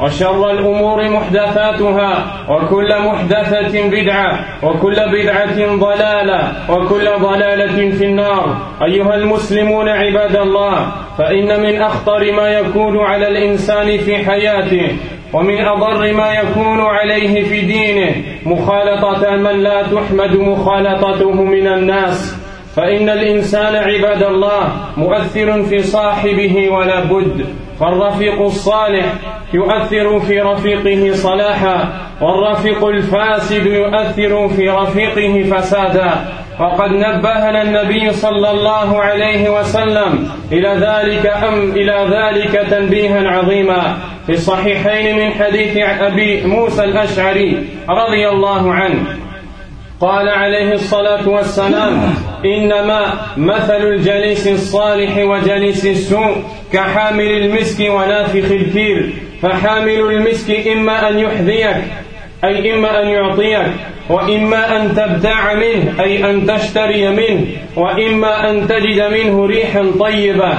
وشر الأمور محدثاتها وكل محدثة بدعة وكل بدعة ضلالة وكل ضلالة في النار. أيها المسلمون عباد الله فإن من أخطر ما يكون على الإنسان في حياته ومن أضر ما يكون عليه في دينه مخالطة من لا تحمد مخالطته من الناس. فإن الإنسان عباد الله مؤثر في صاحبه ولا بد. فالرفيق الصالح يؤثر في رفيقه صلاحا والرفيق الفاسد يؤثر في رفيقه فسادا. وقد نبهنا النبي صلى الله عليه وسلم إلى ذلك أم إلى ذلك تنبيها عظيما. في الصحيحين من حديث أبي موسى الأشعري رضي الله عنه قال عليه الصلاة والسلام إنما مثل الجليس الصالح وجليس السوء كحامل المسك ونافخ الكير. فحامل المسك إما أن يحذيك أي إما أن يعطيك وإما أن تبتاع منه أي أن تشتري منه وإما أن تجد منه ريحا طيبة.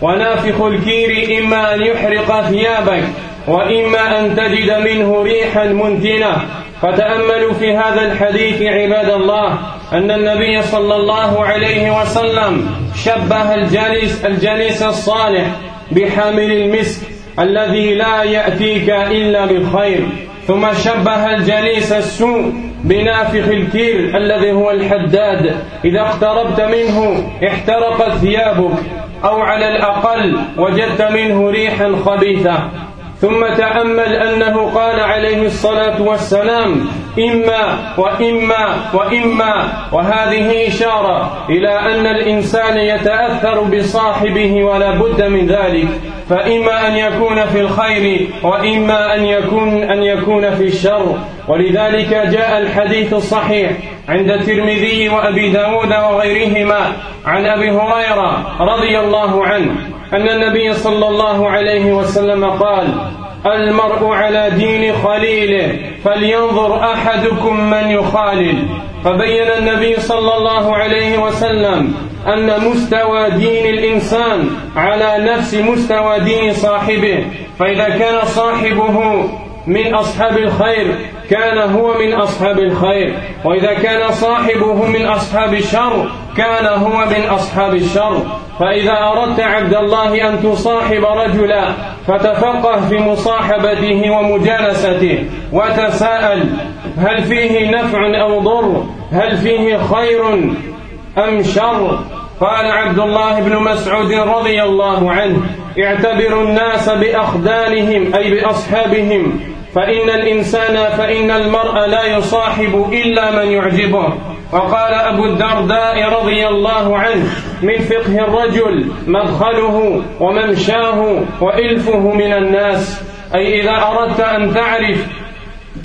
ونافخ الكير إما أن يحرق ثيابك وإما أن تجد منه ريحا منتنة. فتأملوا في هذا الحديث عباد الله أن النبي صلى الله عليه وسلم شبه الجليس الجليس الصالح بحامل المسك. الذي لا يأتيك إلا بالخير ثم شبه الجليس السوء بنافخ الكير الذي هو الحداد. إذا اقتربت منه احترقت ثيابك أو على الأقل وجدت منه ريحا خبيثة. ثم تأمل أنه قال عليه الصلاة والسلام إما وإما وإما. وهذه إشارة إلى أن الإنسان يتأثر بصاحبه ولا بد من ذلك. فإما أن يكون في الخير وإما أن يكون أن يكون في الشر. ولذلك جاء الحديث الصحيح عند الترمذي وأبي داود وغيرهما عن أبي هريرة رضي الله عنه أن النبي صلى الله عليه وسلم قال المرء على دين خليله فلينظر أحدكم من يخالل. فبين النبي صلى الله عليه وسلم أن مستوى دين الإنسان على نفس مستوى دين صاحبه. فإذا كان صاحبه من أصحاب الخير كان هو من أصحاب الخير. وإذا كان صاحبه من أصحاب الشر كان هو من أصحاب الشر. فإذا أردت عبد الله أن تصاحب رجلا فتفقه في مصاحبته ومجالسته وتساءل هل فيه نفع أو ضر؟ هل فيه خير أم شر؟ قال عبد الله بن مسعود رضي الله عنه اعتبروا الناس بأخدانهم أي بأصحابهم. فإن الإنسان فإن المرء لا يصاحب إلا من يعجبه. وقال أبو الدرداء رضي الله عنه من فقه الرجل مدخله وممشاه وإلفه من الناس. أي إذا أردت أن تعرف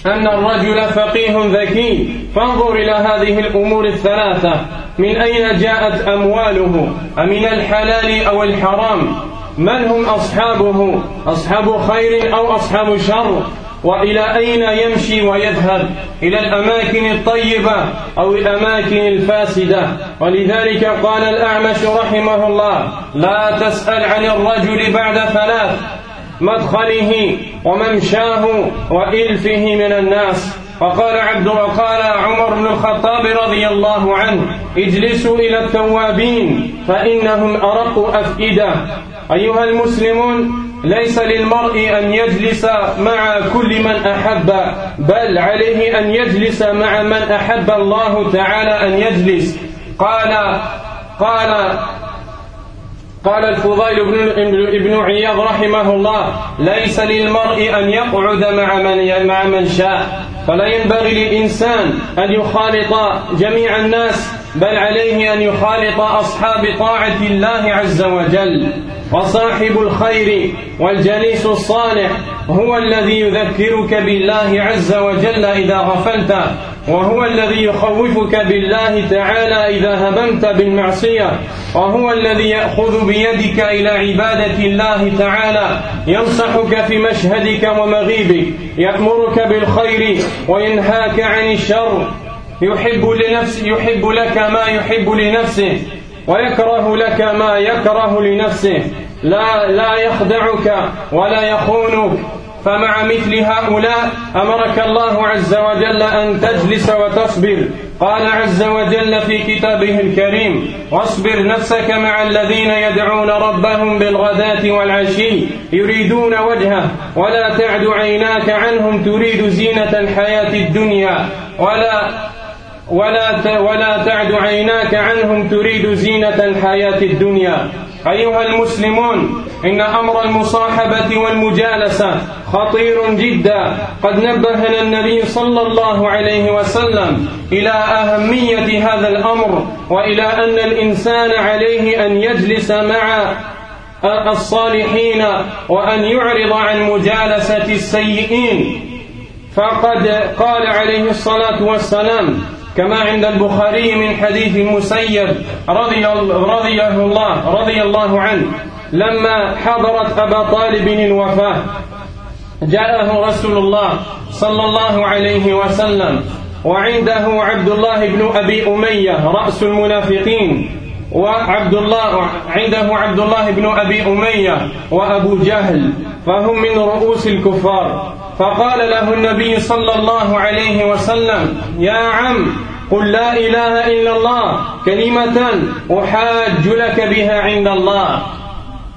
أن الرجل فقيه ذكي فانظر إلى هذه الأمور الثلاثة. من أين جاءت أمواله؟ أمن الحلال أو الحرام؟ من هم أصحابه؟ أصحاب خير أو أصحاب شر؟ وإلى أين يمشي ويذهب؟ إلى الأماكن الطيبة أو الأماكن الفاسدة؟ ولذلك قال الأعمش رحمه الله لا تسأل عن الرجل بعد ثلاث مدخله وممشاه وإلفه من الناس. وقال عبد وقال عمر بن الخطاب رضي الله عنه اجلسوا إلى التوابين فإنهم أرق أفئدة. أيها المسلمون ليس للمرء أن يجلس مع كل من أحب بل عليه أن يجلس مع من أحب الله تعالى أن يجلس. قال قال قال الفضيل بن ابن عياض رحمه الله ليس للمرء أن يقعد مع من مع من شاء. فلا ينبغي للإنسان أن يخالط جميع الناس بل عليه أن يخالط أصحاب طاعة الله عز وجل. وصاحب الخير والجليس الصالح هو الذي يذكرك بالله عز وجل إذا غفلت وهو الذي يخوفك بالله تعالى إذا هممت بالمعصية وهو الذي يأخذ بيدك إلى عبادة الله تعالى ينصحك في مشهدك ومغيبك يأمرك بالخير وينهاك عن الشر يحب لنفس يحب لك ما يحب لنفسه ويكره لك ما يكره لنفسه. لا لا يخدعك ولا يخونك. فمع مثل هؤلاء أمرك الله عز وجل أن تجلس وتصبر. قال عز وجل في كتابه الكريم واصبر نفسك مع الذين يدعون ربهم بالغداة والعشي يريدون وجهه ولا تعد عيناك عنهم تريد زينة الحياة الدنيا ولا ولا ولا تعد عيناك عنهم تريد زينة الحياة الدنيا. أيها المسلمون إن أمر المصاحبة والمجالسة خطير جدا. قد نبهنا النبي صلى الله عليه وسلم إلى أهمية هذا الأمر وإلى أن الإنسان عليه أن يجلس مع الصالحين وأن يعرض عن مجالسة السيئين. فقد قال عليه الصلاة والسلام كما عند البخاري من حديث المسيب رضي رضي الله رضي الله عنه لما حضرت أبا طالب الوفاة جاءه رسول الله صلى الله عليه وسلم وعنده عبد الله بن أبي أمية رأس المنافقين وعبد الله عنده عبد الله بن أبي أمية وأبو جهل فهم من رؤوس الكفار. فقال له النبي صلى الله عليه وسلم يا عم قل لا إله إلا الله كلمة أحاج لك بها عند الله.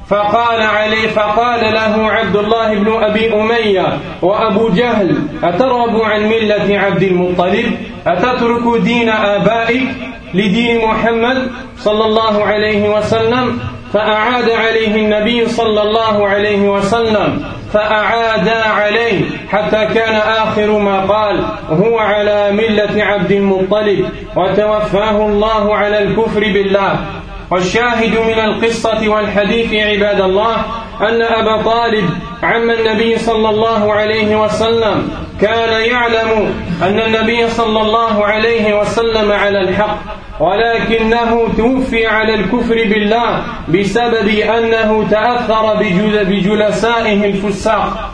فقال علي فقال له عبد الله بن أبي أمية وأبو جهل أترغب عن ملة عبد المطلب؟ أتترك دين آبائك لدين محمد صلى الله عليه وسلم؟ فأعاد عليه النبي صلى الله عليه وسلم فأعادا عليه حتى كان آخر ما قال هو على ملة عبد المطلب وتوفاه الله على الكفر بالله. والشاهد من القصة والحديث عباد الله أن أبا طالب عم النبي صلى الله عليه وسلم كان يعلم أن النبي صلى الله عليه وسلم على الحق ولكنه توفي على الكفر بالله بسبب أنه تأثر بجلسائه الفساق.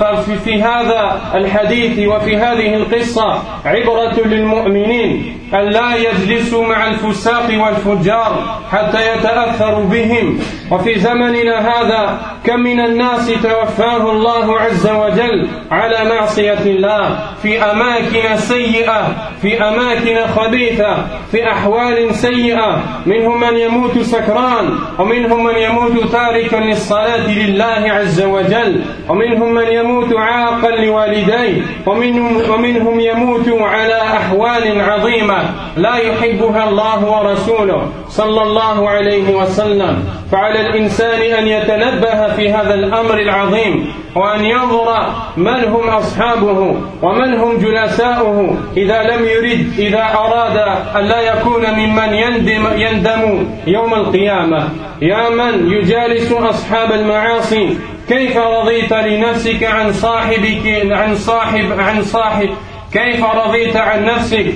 ففي هذا الحديث وفي هذه القصة عبرة للمؤمنين. أن لا يجلسوا مع الفساق والفجار حتى يتأثروا بهم. وفي زمننا هذا كم من الناس توفاه الله عز وجل على معصية الله في أماكن سيئة في أماكن خبيثة في أحوال سيئة. منهم من يموت سكران ومنهم من يموت تاركا للصلاة لله عز وجل. ومنهم من يموت عاقا لوالديه. ومنهم, ومنهم يموت على أحوال عظيمة. لا يحبها الله ورسوله صلى الله عليه وسلم. فعلى الإنسان أن يتنبه في هذا الأمر العظيم وأن ينظر من هم أصحابه ومن هم جلساؤه. إذا لم يرد إذا أراد أن لا يكون ممن يندم, يندم يوم القيامة. يا من يجالس أصحاب المعاصي؟ كيف رضيت لنفسك عن صاحبك عن صاحب عن صاحب؟ كيف رضيت عن نفسك؟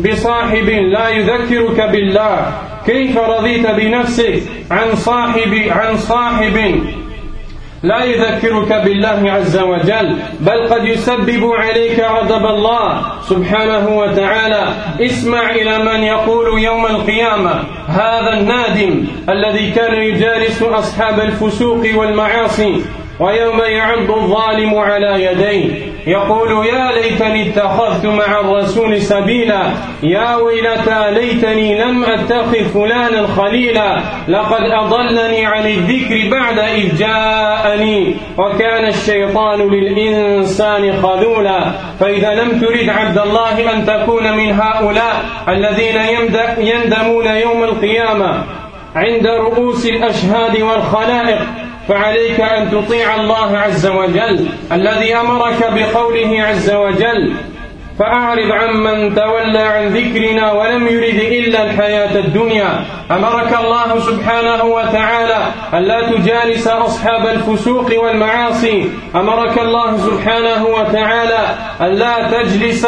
بصاحب لا يذكرك بالله. كيف رضيت بنفسك عن صاحب عن صاحب لا يذكرك بالله عز وجل؟ بل قد يسبب عليك غضب الله سبحانه وتعالى. اسمع إلى من يقول يوم القيامة هذا النادم الذي كان يجالس أصحاب الفسوق والمعاصي ويوم يعض الظالم على يديه. يقول يا ليتني اتخذت مع الرسول سبيلا. يا ويلتى ليتني لم أتخذ فلانا خليلا. لقد أضلني عن الذكر بعد إذ جاءني. وكان الشيطان للإنسان خذولا. فإذا لم ترد عبد الله أن تكون من هؤلاء الذين يندمون يوم القيامة عند رؤوس الأشهاد والخلائق. فعليك أن تطيع الله عز وجل الذي أمرك بقوله عز وجل فأعرض عمن تولى عن ذكرنا ولم يرد إلا الحياة الدنيا. أمرك الله سبحانه وتعالى ألا تجالس أصحاب الفسوق والمعاصي. أمرك الله سبحانه وتعالى ألا تجلس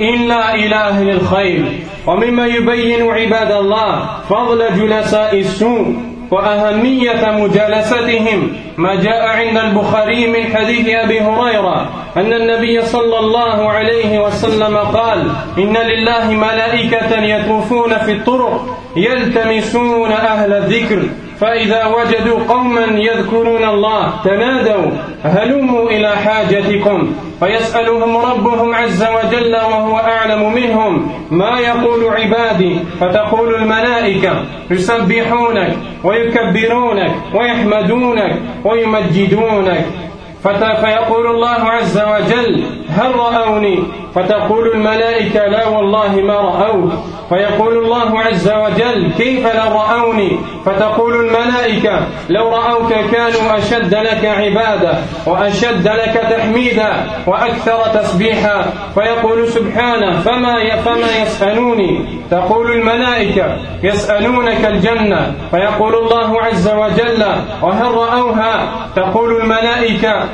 إلا إلى أهل الخير. ومما يبين عباد الله فضل جلساء السوء. وأهمية مجالستهم ما جاء عند البخاري من حديث أبي هريرة أن النبي صلى الله عليه وسلم قال إن لله ملائكة يطوفون في الطرق يلتمسون أهل الذكر. فإذا وجدوا قوما يذكرون الله تنادوا هلموا إلى حاجتكم. فيسألهم ربهم عز وجل وهو أعلم منهم. ما يقول عبادي؟ فتقول الملائكة يسبحونك ويكبرونك ويحمدونك ويمجدونك. فيقول الله عز وجل هل رأوني؟ فتقول الملائكة لا والله ما رأوك فيقول الله عز وجل كيف لو رأوني؟ فتقول الملائكة لو رأوك كانوا أشد لك عبادة وأشد لك تحميدا وأكثر تسبيحا. فيقول سبحانه فما فما يسألوني؟ تقول الملائكة يسألونك الجنة. فيقول الله عز وجل وهل رأوها؟ تقول الملائكة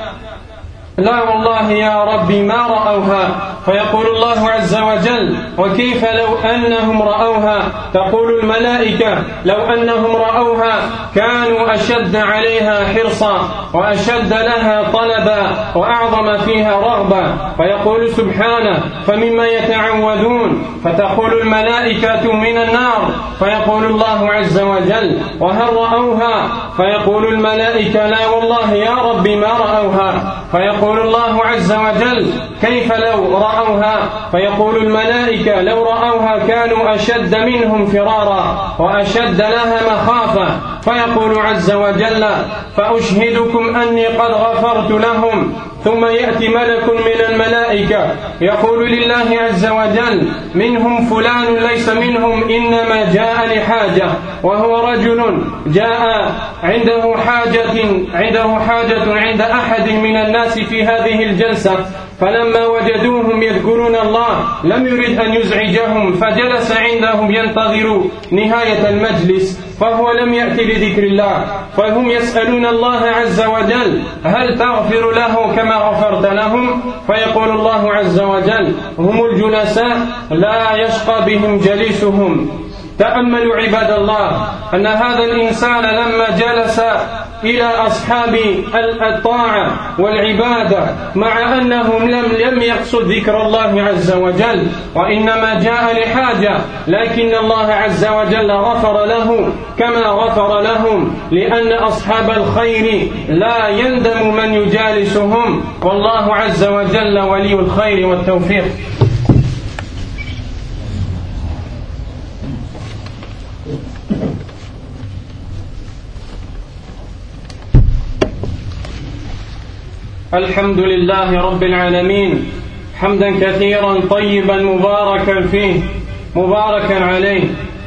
لا والله يا ربي ما رأوها. فيقول الله عز وجل وكيف لو أنهم رأوها؟ تقول الملائكة لو أنهم رأوها كانوا أشد عليها حرصا وأشد لها طلبا وأعظم فيها رغبة فيقول سبحانه فمما يتعوذون فتقول الملائكة من النار. فيقول الله عز وجل وهل رأوها؟ فيقول الملائكة لا والله يا ربي ما رأوها. فيقول الله عز وجل كيف لو رأوها؟ فيقول الملائكة لو رأوها كانوا أشد منهم فرارا وأشد لها مخافة فيقول عز وجل فأشهدكم أني قد غفرت لهم. ثم يأتي ملك من الملائكة يقول لله عز وجل منهم فلان ليس منهم إنما جاء لحاجة وهو رجل جاء عنده حاجة عنده حاجة عند أحد من الناس في هذه الجلسة. فلما وجدوهم يذكرون الله لم يرد أن يزعجهم فجلس عندهم ينتظر نهاية المجلس فهو لم يأتي لذكر الله. فهم يسألون الله عز وجل هل تغفر له كما غفرت لهم؟ فيقول الله عز وجل هم الجلساء لا يشقى بهم جليسهم. تأملوا عباد الله أن هذا الإنسان لما جلس إلى أصحاب الطاعة والعبادة مع أنهم لم لم يقصد ذكر الله عز وجل وإنما جاء لحاجة لكن الله عز وجل غفر له كما غفر لهم لأن أصحاب الخير لا يندم من يجالسهم. والله عز وجل ولي الخير والتوفيق. الحمد لله رب العالمين. حمدا كثيرا طيبا مباركا فيه مباركا عليه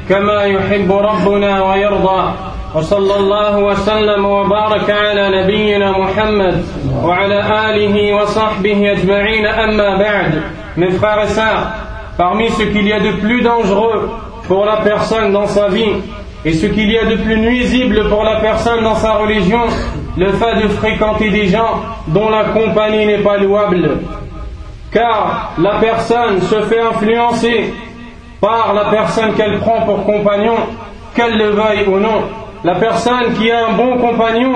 كما يحب ربنا ويرضى. وصلى الله وسلم وبارك على نبينا محمد وعلى آله وصحبه أجمعين. أما بعد من فارساء parmi ce qu'il y a de plus dangereux pour la personne dans sa vie et ce qu'il y a de plus nuisible pour la personne dans sa religion le fait de fréquenter des gens dont la compagnie n'est pas louable. Car la personne se fait influencer par la personne qu'elle prend pour compagnon, qu'elle le veuille ou non. la personne qui a un bon compagnon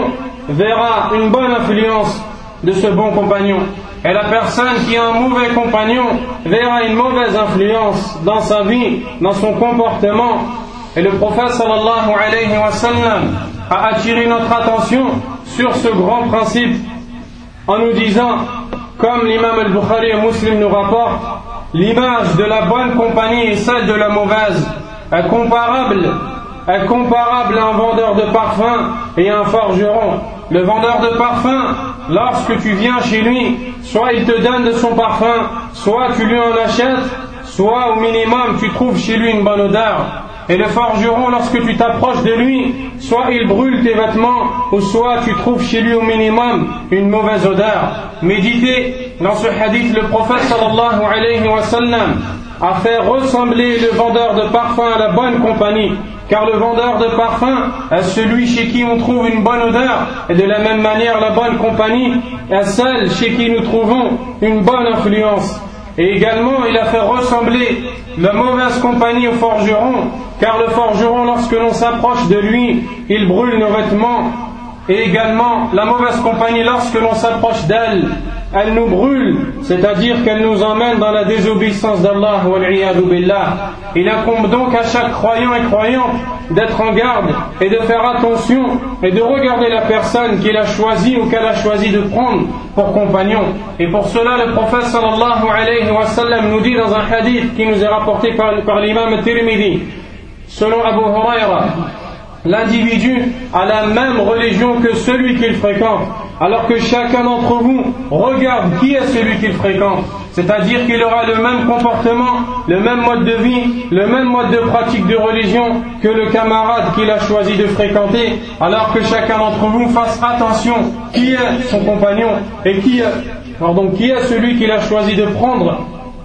verra une bonne influence de ce bon compagnon. Et la personne qui a un mauvais compagnon verra une mauvaise influence dans sa vie, dans son comportement. Et le prophète sallallahu alayhi wa sallam a attiré notre attention sur ce grand principe en nous disant, comme l'imam al-Bukhari et Muslim nous rapportent, l'image de la bonne compagnie et celle de la mauvaise est comparable, est comparable à un vendeur de parfum et à un forgeron. Le vendeur de parfum, lorsque tu viens chez lui, soit il te donne de son parfum, soit tu lui en achètes, soit au minimum tu trouves chez lui une bonne odeur. Et le forgeron, lorsque tu t'approches de lui, soit il brûle tes vêtements, ou soit tu trouves chez lui au minimum une mauvaise odeur. Méditez dans ce hadith, le prophète sallallahu alayhi wa sallam a fait ressembler le vendeur de parfum à la bonne compagnie. Car le vendeur de parfum est celui chez qui on trouve une bonne odeur, et de la même manière la bonne compagnie est celle chez qui nous trouvons une bonne influence. Et également, il a fait ressembler la mauvaise compagnie au forgeron, car le forgeron, lorsque l'on s'approche de lui, il brûle nos vêtements. Et également, la mauvaise compagnie, lorsque l'on s'approche d'elle, elle nous brûle, c'est-à-dire qu'elle nous emmène dans la désobéissance d'Allah. Il incombe donc à chaque croyant et croyante d'être en garde et de faire attention et de regarder la personne qu'il a choisie ou qu'elle a choisi de prendre pour compagnon. Et pour cela, le prophète sallallahu alayhi wa sallam nous dit dans un hadith qui nous est rapporté par, par l'imam Tirmidhi, selon Abu Huraira, l'individu a la même religion que celui qu'il fréquente, alors que chacun d'entre vous regarde qui est celui qu'il fréquente. C'est-à-dire qu'il aura le même comportement, le même mode de vie, le même mode de pratique de religion que le camarade qu'il a choisi de fréquenter, alors que chacun d'entre vous fasse attention qui est son compagnon et qui est, qui est celui qu'il a choisi de prendre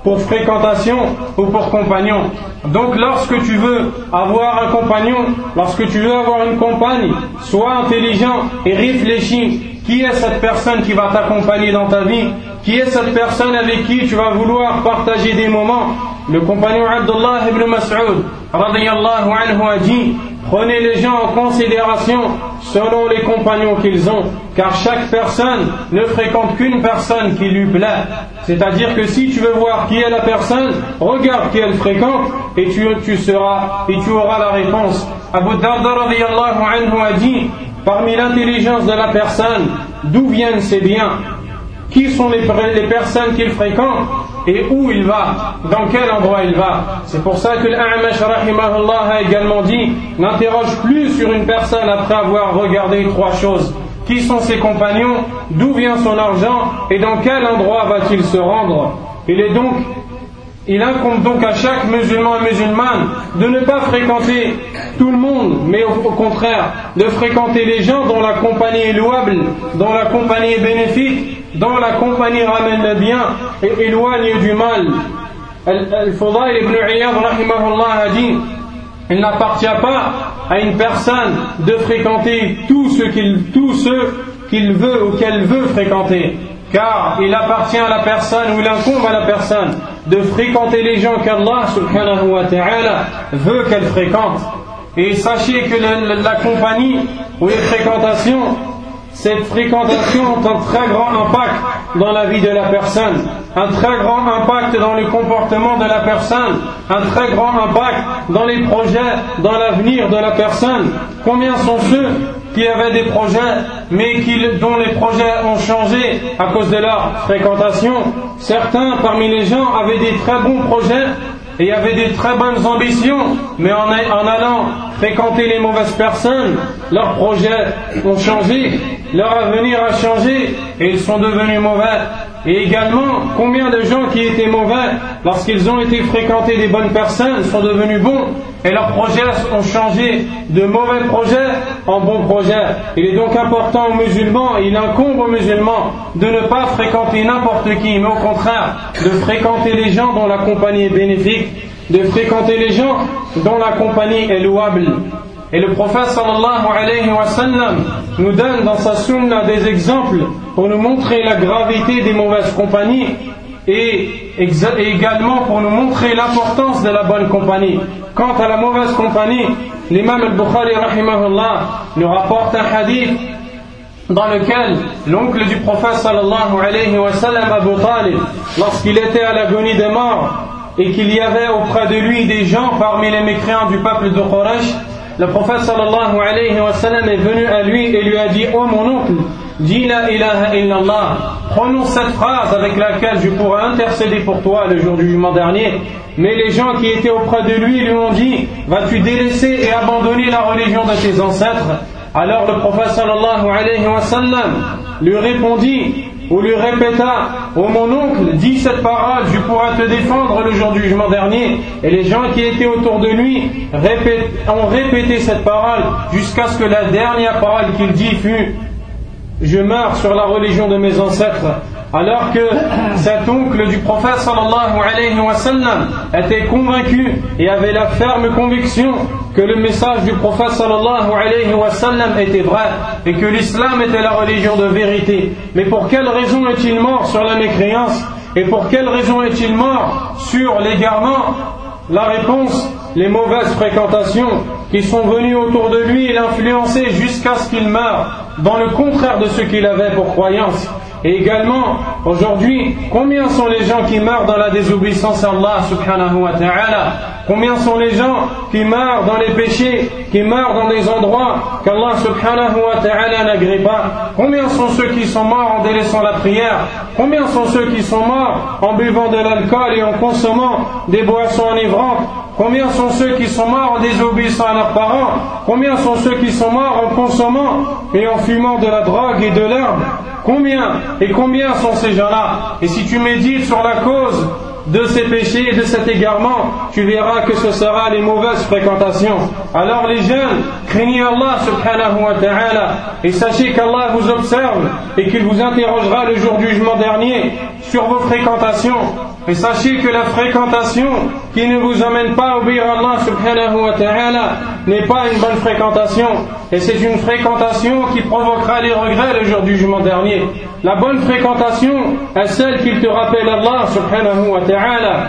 pour fréquentation ou pour compagnon. Donc lorsque tu veux avoir un compagnon, lorsque tu veux avoir une compagne, sois intelligent et réfléchis. Qui est cette personne qui va t'accompagner dans ta vie? Qui est cette personne avec qui tu vas vouloir partager des moments? Le compagnon Abdullah ibn Mas'ud anhu a dit Prenez les gens en considération selon les compagnons qu'ils ont, car chaque personne ne fréquente qu'une personne qui lui plaît. C'est-à-dire que si tu veux voir qui est la personne, regarde qui elle fréquente et tu, tu seras et tu auras la réponse. Abu Darda anhu a dit parmi l'intelligence de la personne, d'où viennent ses biens? Qui sont les, personnes qu'il fréquente? Et où il va, dans quel endroit il va? C'est pour ça que l'A'amash a également dit n'interroge plus sur une personne après avoir regardé trois choses. Qui sont ses compagnons, d'où vient son argent? Et dans quel endroit va-t-il se rendre? Il est donc il incombe donc à chaque musulman et musulmane de ne pas fréquenter tout le monde, mais au, contraire, de fréquenter les gens dont la compagnie est louable, dont la compagnie est bénéfique, dont la compagnie ramène le bien et éloigne du mal. Al-Fudayl ibn Iyad a dit il n'appartient pas à une personne de fréquenter tous ceux qu'il veut ou qu'elle veut fréquenter car il appartient à la personne ou il incombe à la personne de fréquenter les gens qu'Allah subhanahu wa ta'ala veut qu'elle fréquente. Et sachez que la, compagnie ou les fréquentations, cette fréquentation a un très grand impact dans la vie de la personne, un très grand impact dans le comportement de la personne, un très grand impact dans les projets, dans l'avenir de la personne. Combien sont ceux qui avaient des projets, mais dont les projets ont changé à cause de leur fréquentation. Certains parmi les gens avaient des très bons projets et avaient des très bonnes ambitions, mais en, en allant fréquenter les mauvaises personnes, leurs projets ont changé, leur avenir a changé et ils sont devenus mauvais. Et également, combien de gens qui étaient mauvais, lorsqu'ils ont été fréquentés des bonnes personnes, sont devenus bons et leurs projets ont changé de mauvais projets en bons projets. Il est donc important aux musulmans, il incombe aux musulmans de ne pas fréquenter n'importe qui, mais au contraire, de fréquenter les gens dont la compagnie est bénéfique, de fréquenter les gens dont la compagnie est louable. Et le prophète sallallahu alayhi wa sallam nous donne dans sa sunna des exemples pour nous montrer la gravité des mauvaises compagnies. et également pour nous montrer l'importance de la bonne compagnie. Quant à la mauvaise compagnie, l'imam al-Bukhari nous rapporte un hadith dans lequel l'oncle du prophète sallallahu alayhi wa sallam Abu Talib, lorsqu'il était à l'agonie des morts et qu'il y avait auprès de lui des gens parmi les mécréants du peuple de Quraysh, le prophète sallallahu alayhi wa sallam est venu à lui et lui a dit Oh mon oncle, dis la ilaha illallah, prononce cette phrase avec laquelle je pourrais intercéder pour toi le jour du jugement dernier. Mais les gens qui étaient auprès de lui lui ont dit Vas-tu délaisser et abandonner la religion de tes ancêtres? Alors le prophète sallallahu alayhi wa sallam lui répondit ou lui répéta Oh mon oncle, dis cette parole, je pourrais te défendre le jour du jugement dernier. Et les gens qui étaient autour de lui ont répété cette parole jusqu'à ce que la dernière parole qu'il dit fût Je meurs sur la religion de mes ancêtres alors que cet oncle du prophète sallallahu alayhi wa sallam était convaincu et avait la ferme conviction que le message du prophète sallallahu alayhi wa sallam était vrai et que l'islam était la religion de vérité. Mais pour quelle raison est-il mort sur la mécréance et pour quelle raison est-il mort sur l'égarement? La réponse, les mauvaises fréquentations qui sont venues autour de lui et l'influencer jusqu'à ce qu'il meure dans le contraire de ce qu'il avait pour croyance. Et également, aujourd'hui, combien sont les gens qui meurent dans la désobéissance à Allah subhanahu wa ta'ala? Combien sont les gens qui meurent dans les péchés, qui meurent dans des endroits qu'Allah subhanahu wa ta'ala n'agrée pas? Combien sont ceux qui sont morts en délaissant la prière? Combien sont ceux qui sont morts en buvant de l'alcool et en consommant des boissons enivrantes? Combien sont ceux qui sont morts en désobéissant à leurs parents? Combien sont ceux qui sont morts en consommant et en fumant de la drogue et de l'herbe Combien et combien sont ces gens-là? Et si tu médites sur la cause de ces péchés et de cet égarement, tu verras que ce sera les mauvaises fréquentations. Alors les jeunes, craignez Allah subhanahu wa ta'ala et sachez qu'Allah vous observe et qu'il vous interrogera le jour du jugement dernier sur vos fréquentations. Et sachez que la fréquentation qui ne vous amène pas à obéir à Allah subhanahu wa ta'ala n'est pas une bonne fréquentation. Et c'est une fréquentation qui provoquera les regrets le jour du jugement dernier. La bonne fréquentation est celle qui te rappelle Allah subhanahu wa ta'ala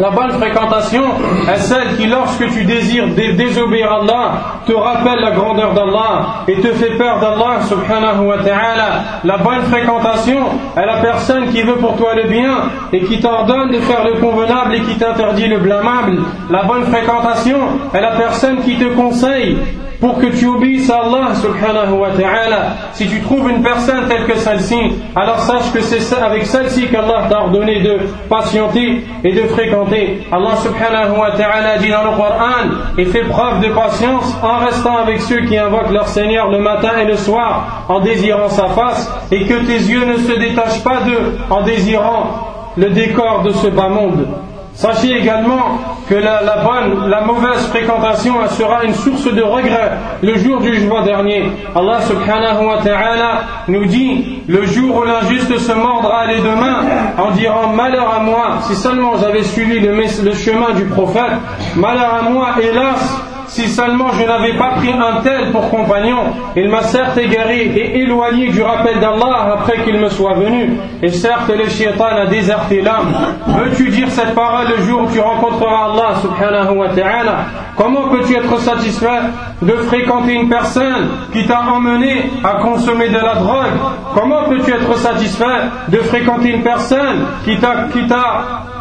la bonne fréquentation est celle qui, lorsque tu désires désobéir à Allah, te rappelle la grandeur d'Allah et te fait peur d'Allah subhanahu wa ta'ala. La bonne fréquentation est la personne qui veut pour toi le bien et qui t'ordonne de faire le convenable et qui t'interdit le blâmable. La bonne fréquentation est la personne qui te conseille pour que tu obéisses à Allah subhanahu wa ta'ala. Si tu trouves une personne telle que celle-ci, alors sache que c'est avec celle-ci qu'Allah t'a ordonné de patienter et de fréquenter. Allah subhanahu wa ta'ala dit dans le Coran et fait preuve de patience en restant avec ceux qui invoquent leur Seigneur le matin et le soir en désirant sa face et que tes yeux ne se détachent pas d'eux en désirant le décor de ce bas monde. Sachez également que la, mauvaise fréquentation sera une source de regret le jour du jugement dernier. Allah subhanahu wa ta'ala nous dit le jour où l'injuste se mordra les deux mains en disant malheur à moi si seulement j'avais suivi le chemin du prophète, malheur à moi hélas si seulement je n'avais pas pris un tel pour compagnon, il m'a certes égaré et éloigné du rappel d'Allah après qu'il me soit venu. Et certes, le shaitan a déserté l'âme. Veux-tu dire cette parole le jour où tu rencontreras Allah subhanahu wa ta'ala? Comment peux-tu être satisfait de fréquenter une personne qui t'a emmené à consommer de la drogue? Comment peux-tu être satisfait de fréquenter une personne qui t'a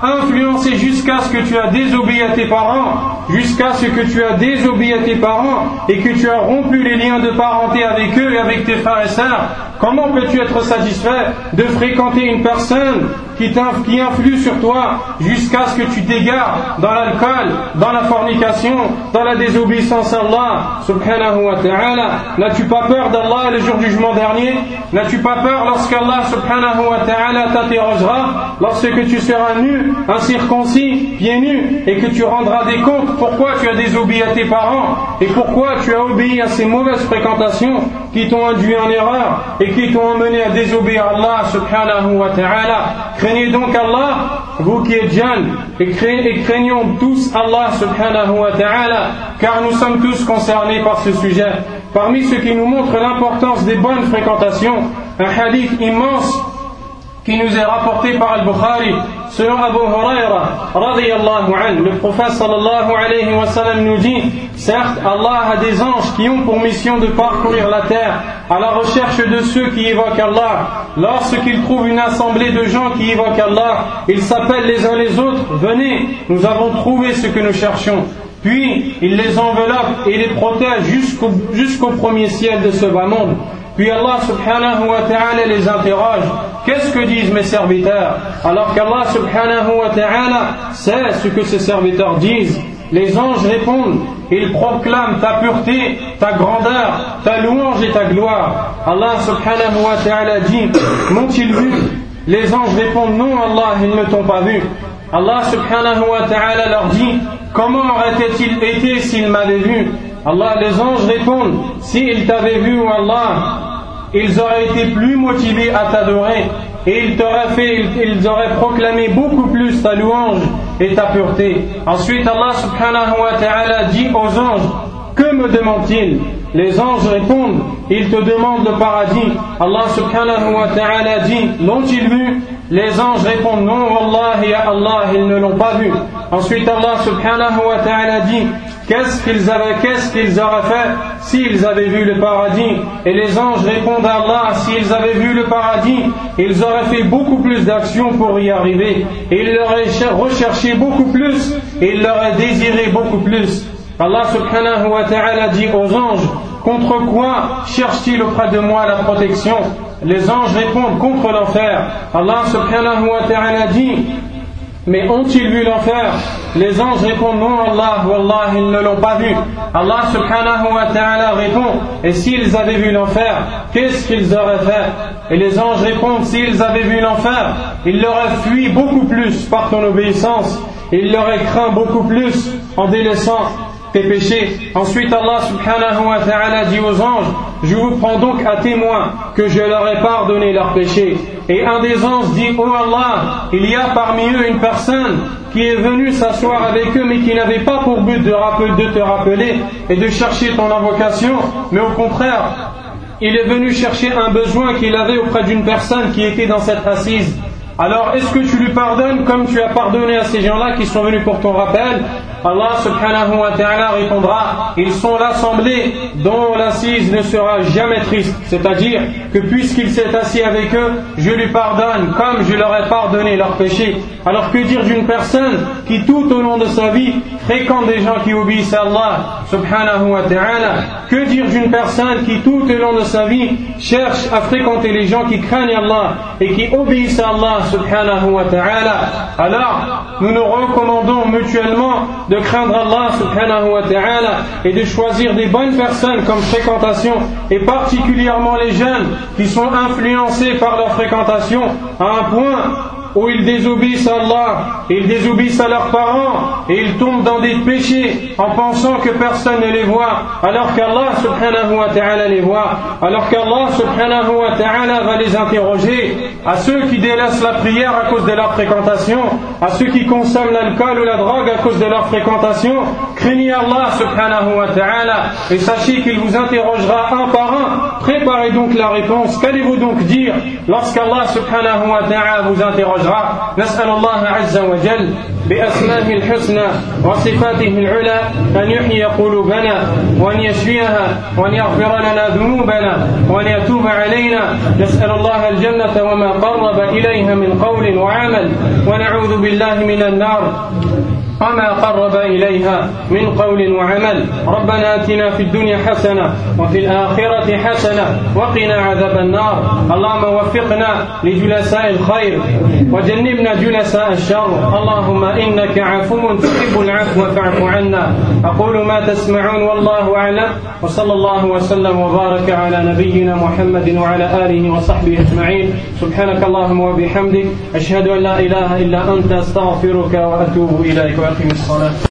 influencé jusqu'à ce que tu as désobéi à tes parents, jusqu'à ce que tu as désobéi à tes parents et que tu as rompu les liens de parenté avec eux et avec tes frères et sœurs Comment peux-tu être satisfait de fréquenter une personne qui, qui influe sur toi jusqu'à ce que tu t'égares dans l'alcool, dans la fornication, dans la désobéissance à Allah subhanahu wa ta'ala. N'as-tu pas peur d'Allah le jour du jugement dernier? N'as-tu pas peur lorsqu'Allah subhanahu wa ta'ala t'interrogera? Lorsque tu seras nu, incirconcis, pieds nus et que tu rendras des comptes pourquoi tu as désobéi à tes parents? Et pourquoi tu as obéi à ces mauvaises fréquentations qui t'ont induit en erreur et qui t'ont amené à désobéir à Allah subhanahu wa ta'ala? Craignez donc Allah, vous qui êtes jeunes, et, craignons tous Allah subhanahu wa ta'ala, car nous sommes tous concernés par ce sujet. Parmi ceux qui nous montrent l'importance des bonnes fréquentations, un hadith immense qui nous est rapporté par Al-Bukhari, selon Abu Huraira, le prophète sallallahu alayhi wa sallam nous dit, certes, Allah a des anges qui ont pour mission de parcourir la terre à la recherche de ceux qui évoquent Allah. Lorsqu'ils trouvent une assemblée de gens qui évoquent Allah, ils s'appellent les uns les autres, venez, nous avons trouvé ce que nous cherchions. Puis, ils les enveloppent et les jusqu'au jusqu'au premier ciel de ce bas monde. Puis Allah subhanahu wa ta'ala les interroge. Qu'est-ce que disent mes serviteurs Alors qu'Allah subhanahu wa ta'ala sait ce que ses serviteurs disent. Les anges répondent, ils proclament ta pureté, ta grandeur, ta louange et ta gloire. Allah subhanahu wa ta'ala dit, m'ont-ils vu? Les anges répondent, non Allah, ils ne t'ont pas vu. Allah subhanahu wa ta'ala leur dit, comment aurait-il été s'ils m'avaient vu? Allah, les anges répondent, s'ils t'avaient vu, Allah, ils auraient été plus motivés à t'adorer et ils fait, ils auraient proclamé beaucoup plus ta louange et ta pureté. Ensuite, Allah subhanahu wa ta'ala dit aux anges, que me demandent-ils? Les anges répondent, ils te demandent le paradis. Allah subhanahu wa ta'ala dit, l'ont-ils vu Les anges répondent, non, Allah ya Allah, ils ne l'ont pas vu. Ensuite, Allah subhanahu wa ta'ala dit, Qu'est-ce qu'ils auraient fait s'ils avaient vu le paradis? Et les anges répondent à Allah, s'ils avaient vu le paradis, ils auraient fait beaucoup plus d'actions pour y arriver. Ils l'auraient recherché beaucoup plus, ils l'auraient désiré beaucoup plus. Allah subhanahu wa ta'ala dit aux anges, contre quoi cherchent-ils auprès de moi la protection? Les anges répondent contre l'enfer. Allah subhanahu wa ta'ala dit, mais ont-ils vu l'enfer? Les anges répondent non, Allah, Wallah, ils ne l'ont pas vu. Allah subhanahu wa ta'ala répond, et s'ils avaient vu l'enfer, qu'est-ce qu'ils auraient fait? Et les anges répondent, s'ils avaient vu l'enfer, ils l'auraient fui beaucoup plus par ton obéissance, ils l'auraient craint beaucoup plus en délaissant tes péchés. Ensuite, Allah subhanahu wa ta'ala dit aux anges, je vous prends donc à témoin que je leur ai pardonné leurs péchés. Et un des anges dit, oh Allah, il y a parmi eux une personne qui est venue s'asseoir avec eux, mais qui n'avait pas pour but de, de te rappeler et de chercher ton invocation, mais au contraire, il est venu chercher un besoin qu'il avait auprès d'une personne qui était dans cette assise. Alors, est-ce que tu lui pardonnes comme tu as pardonné à ces gens-là qui sont venus pour ton rappel? Allah subhanahu wa ta'ala répondra Ils sont l'assemblée dont l'assise ne sera jamais triste. C'est-à-dire que puisqu'il s'est assis avec eux, je lui pardonne comme je leur ai pardonné leurs péchés. Alors que dire d'une personne qui tout au long de sa vie fréquente des gens qui obéissent à Allah subhanahu wa ta'ala? Que dire d'une personne qui tout au long de sa vie cherche à fréquenter les gens qui craignent Allah et qui obéissent à Allah subhanahu wa ta'ala? Alors nous nous recommandons mutuellement craindre Allah subhanahu wa ta'ala et de choisir des bonnes personnes comme fréquentation et particulièrement les jeunes qui sont influencés par leur fréquentation à un point où ils désobéissent à Allah, ils désobéissent à leurs parents et ils tombent dans des péchés en pensant que personne ne les voit, alors qu'Allah subhanahu wa ta'ala les voit, alors qu'Allah subhanahu wa ta'ala va les interroger, à ceux qui délaissent la prière à cause de leur fréquentation, à ceux qui consomment l'alcool ou la drogue à cause de leur fréquentation, craignez Allah subhanahu wa ta'ala et sachez qu'il vous interrogera un par un. Préparez donc la réponse. Qu'allez-vous donc dire lorsqu'Allah subhanahu wa ta'ala vous interroge الأجر نسأل الله عز وجل بأسمائه الحسنى وصفاته العلى أن يحيي قلوبنا وأن يشفيها وأن يغفر لنا ذنوبنا وأن يتوب علينا. نسأل الله الجنة وما قرب إليها من قول وعمل. ونعوذ بالله من النار. وما قرب إليها من قول وعمل. ربنا آتنا في الدنيا حسنة وفي الآخرة حسنة وقنا عذاب النار. اللهم وفقنا لجلساء الخير وجنبنا جلساء الشر. اللهم إنك عفو تحب العفو فاعف عنا. أقول ما تسمعون والله أعلم. وصلى الله وسلم وبارك على نبينا محمد وعلى آله وصحبه أجمعين. سبحانك اللهم وبحمدك. أشهد أن لا إله إلا أنت. أستغفرك وأتوب إليك. up in his honor.